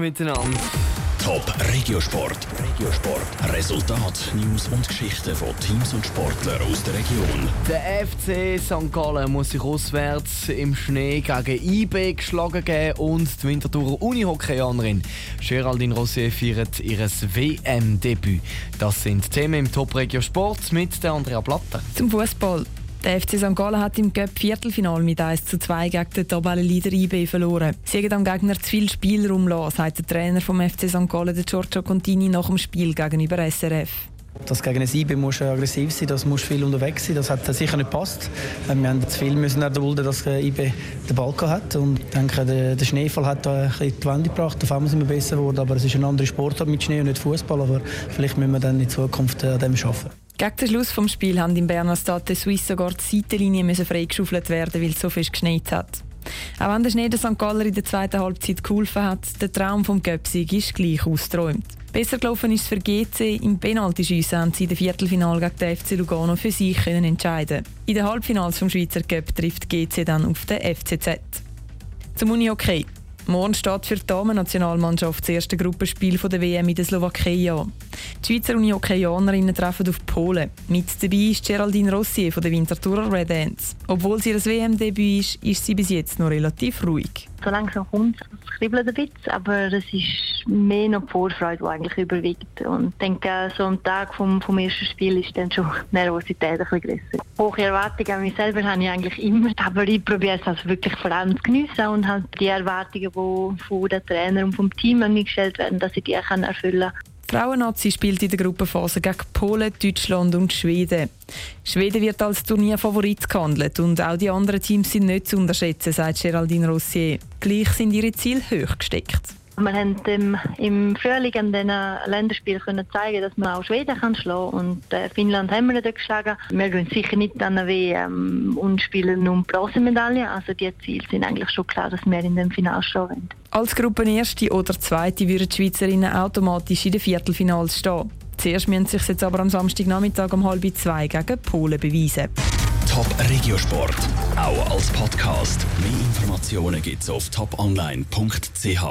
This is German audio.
miteinander. Top Regiosport. Regiosport. Resultat, News und Geschichten von Teams und Sportlern aus der Region. Der FC St. Gallen muss sich auswärts im Schnee gegen IB geschlagen geben und die Winterthurer Unihockeyanerin Geraldine Rossier feiert ihr WM-Debüt. Das sind Themen im Top Regiosport mit der Andrea Blatter. Zum Fußball. Der FC St. Gallen hat im Cup Viertelfinal mit 1 zu 2 gegen den Tabellenleader IB verloren. Sie haben am Gegner zu viel Spielraum lassen, sagt der Trainer vom FC St. Gallen, Giorgio Contini, nach dem Spiel gegenüber SRF. Das gegen ein IB muss aggressiv sein, das muss viel unterwegs sein. Das hat sicher nicht gepasst. Wir haben zu viel müssen erdulden, dass IB den Ball hat und ich denke, der, Schneefall hat da ein bisschen die Wende gebracht. Auf einmal sind wir besser geworden, aber es ist ein anderer Sport mit Schnee und nicht Fußball. Aber vielleicht müssen wir dann in Zukunft an dem arbeiten. Gegen den Schluss des Spiels haben im Berner Stade Suisse sogar die Seitenlinie freigeschaufelt werden, weil es so viel geschneit hat. Auch wenn der Schnee der St. Galler in der zweiten Halbzeit geholfen hat, der Traum vom Göpsig ist gleich ausgeträumt. Besser gelaufen ist es für GC. Im Penaltyschiessen haben sie in der Viertelfinal gegen den FC Lugano für sich können entscheiden In den Halbfinals vom Schweizer Cup trifft GC dann auf den FCZ. Zum Uni-Hockey. Morgen steht für die Damen-Nationalmannschaft das erste Gruppenspiel der WM in der Slowakei an. Die Schweizer Uni-Hockeyanerinnen treffen auf Polen. Mit dabei ist Geraldine Rossier von der Winterthurer Red Ants. Obwohl sie ihr WM-Debüt ist, ist sie bis jetzt noch relativ ruhig. So langsam kommt es, kribbelt ein bisschen, aber es ist mehr noch die Vorfreude, die eigentlich überwiegt. Und ich denke, so am Tag vom, vom ersten Spiel ist dann schon die Nervosität ein bisschen größer. Hohe Erwartungen an mich selber habe ich eigentlich immer, aber ich probiere es also wirklich vor allem zu geniessen und halt die Erwartungen, die von den Trainer und vom Team an mich gestellt werden, dass ich die auch erfüllen kann. Die Frauennazi spielt in der Gruppenphase gegen Polen, Deutschland und Schweden. Schweden wird als Turnierfavorit gehandelt und auch die anderen Teams sind nicht zu unterschätzen, sagt Geraldine Rossier. Gleich sind ihre Ziele hoch gesteckt. Wir haben im, im Frühling an diesen Länderspielen können zeigen, dass man auch Schweden kann schlagen kann. Und äh, Finnland haben wir nicht geschlagen. Wir gehen sicher nicht an eine WM und spielen nur Bronzemedaille. Also die Ziele sind eigentlich schon klar, dass wir in dem Finale stehen wollen. Als Gruppenerste oder Zweite würden die Schweizerinnen automatisch in den Viertelfinals stehen. Zuerst müssen sich jetzt aber am Samstagnachmittag um halb zwei gegen Polen beweisen. Top Regiosport, auch als Podcast. Mehr Informationen gibt's auf toponline.ch.